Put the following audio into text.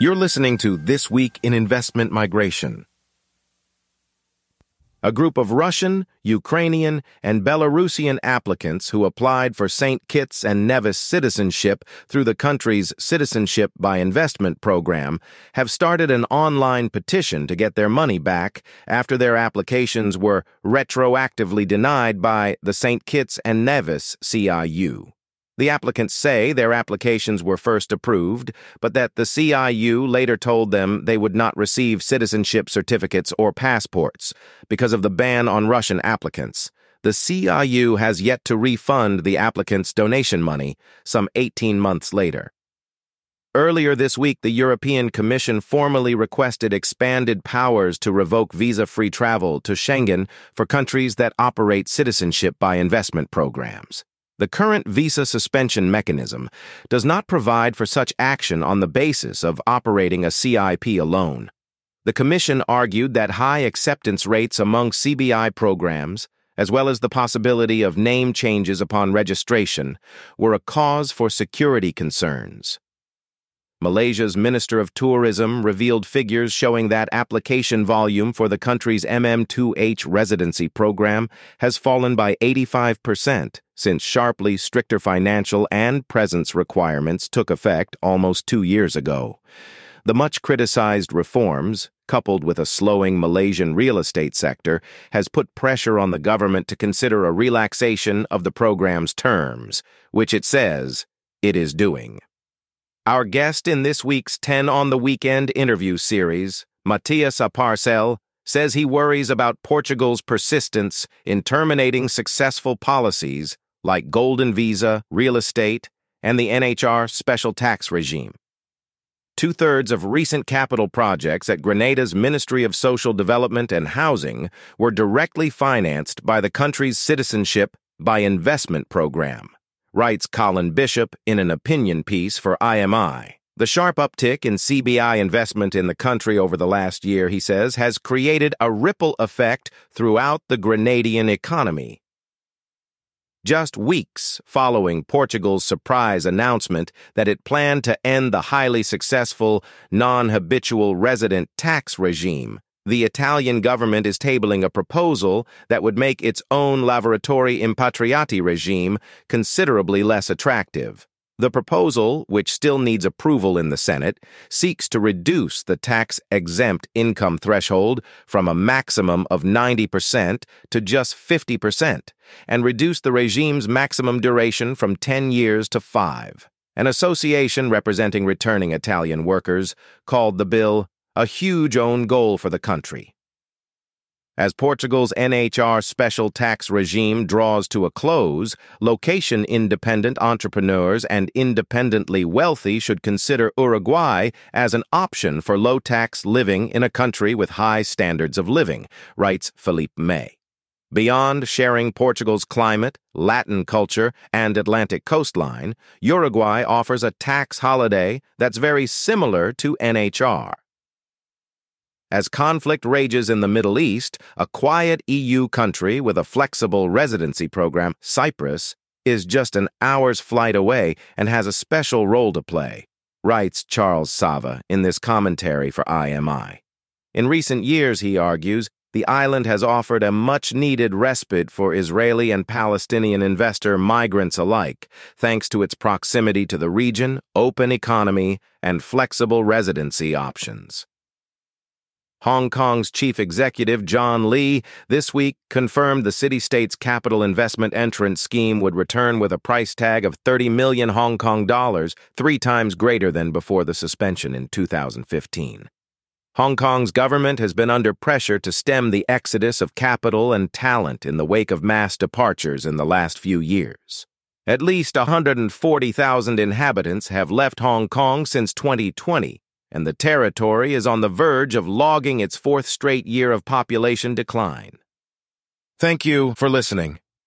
You're listening to This Week in Investment Migration. A group of Russian, Ukrainian, and Belarusian applicants who applied for St. Kitts and Nevis citizenship through the country's Citizenship by Investment program have started an online petition to get their money back after their applications were retroactively denied by the St. Kitts and Nevis CIU. The applicants say their applications were first approved, but that the CIU later told them they would not receive citizenship certificates or passports because of the ban on Russian applicants. The CIU has yet to refund the applicants' donation money some 18 months later. Earlier this week, the European Commission formally requested expanded powers to revoke visa-free travel to Schengen for countries that operate citizenship by investment programs. The current visa suspension mechanism does not provide for such action on the basis of operating a CIP alone. The Commission argued that high acceptance rates among CBI programs, as well as the possibility of name changes upon registration, were a cause for security concerns. Malaysia's Minister of Tourism revealed figures showing that application volume for the country's MM2H residency program has fallen by 85% since sharply stricter financial and presence requirements took effect almost two years ago. The much criticized reforms, coupled with a slowing Malaysian real estate sector, has put pressure on the government to consider a relaxation of the program's terms, which it says it is doing. Our guest in this week's 10 on the Weekend interview series, Matias Aparcel, says he worries about Portugal's persistence in terminating successful policies like Golden Visa, real estate, and the NHR special tax regime. Two thirds of recent capital projects at Grenada's Ministry of Social Development and Housing were directly financed by the country's citizenship by investment program writes Colin Bishop in an opinion piece for IMI. The sharp uptick in CBI investment in the country over the last year, he says, has created a ripple effect throughout the Grenadian economy. Just weeks following Portugal's surprise announcement that it planned to end the highly successful non habitual resident tax regime, the Italian government is tabling a proposal that would make its own Lavoratori Impatriati regime considerably less attractive. The proposal, which still needs approval in the Senate, seeks to reduce the tax-exempt income threshold from a maximum of 90% to just 50% and reduce the regime's maximum duration from 10 years to 5. An association representing returning Italian workers called the bill a huge own goal for the country. As Portugal's NHR special tax regime draws to a close, location independent entrepreneurs and independently wealthy should consider Uruguay as an option for low tax living in a country with high standards of living, writes Philippe May. Beyond sharing Portugal's climate, Latin culture, and Atlantic coastline, Uruguay offers a tax holiday that's very similar to NHR. As conflict rages in the Middle East, a quiet EU country with a flexible residency program, Cyprus, is just an hour's flight away and has a special role to play, writes Charles Sava in this commentary for IMI. In recent years, he argues, the island has offered a much needed respite for Israeli and Palestinian investor migrants alike, thanks to its proximity to the region, open economy, and flexible residency options. Hong Kong's chief executive, John Lee, this week confirmed the city-state's capital investment entrance scheme would return with a price tag of 30 million Hong Kong dollars, three times greater than before the suspension in 2015. Hong Kong's government has been under pressure to stem the exodus of capital and talent in the wake of mass departures in the last few years. At least 140,000 inhabitants have left Hong Kong since 2020, and the territory is on the verge of logging its fourth straight year of population decline. Thank you for listening.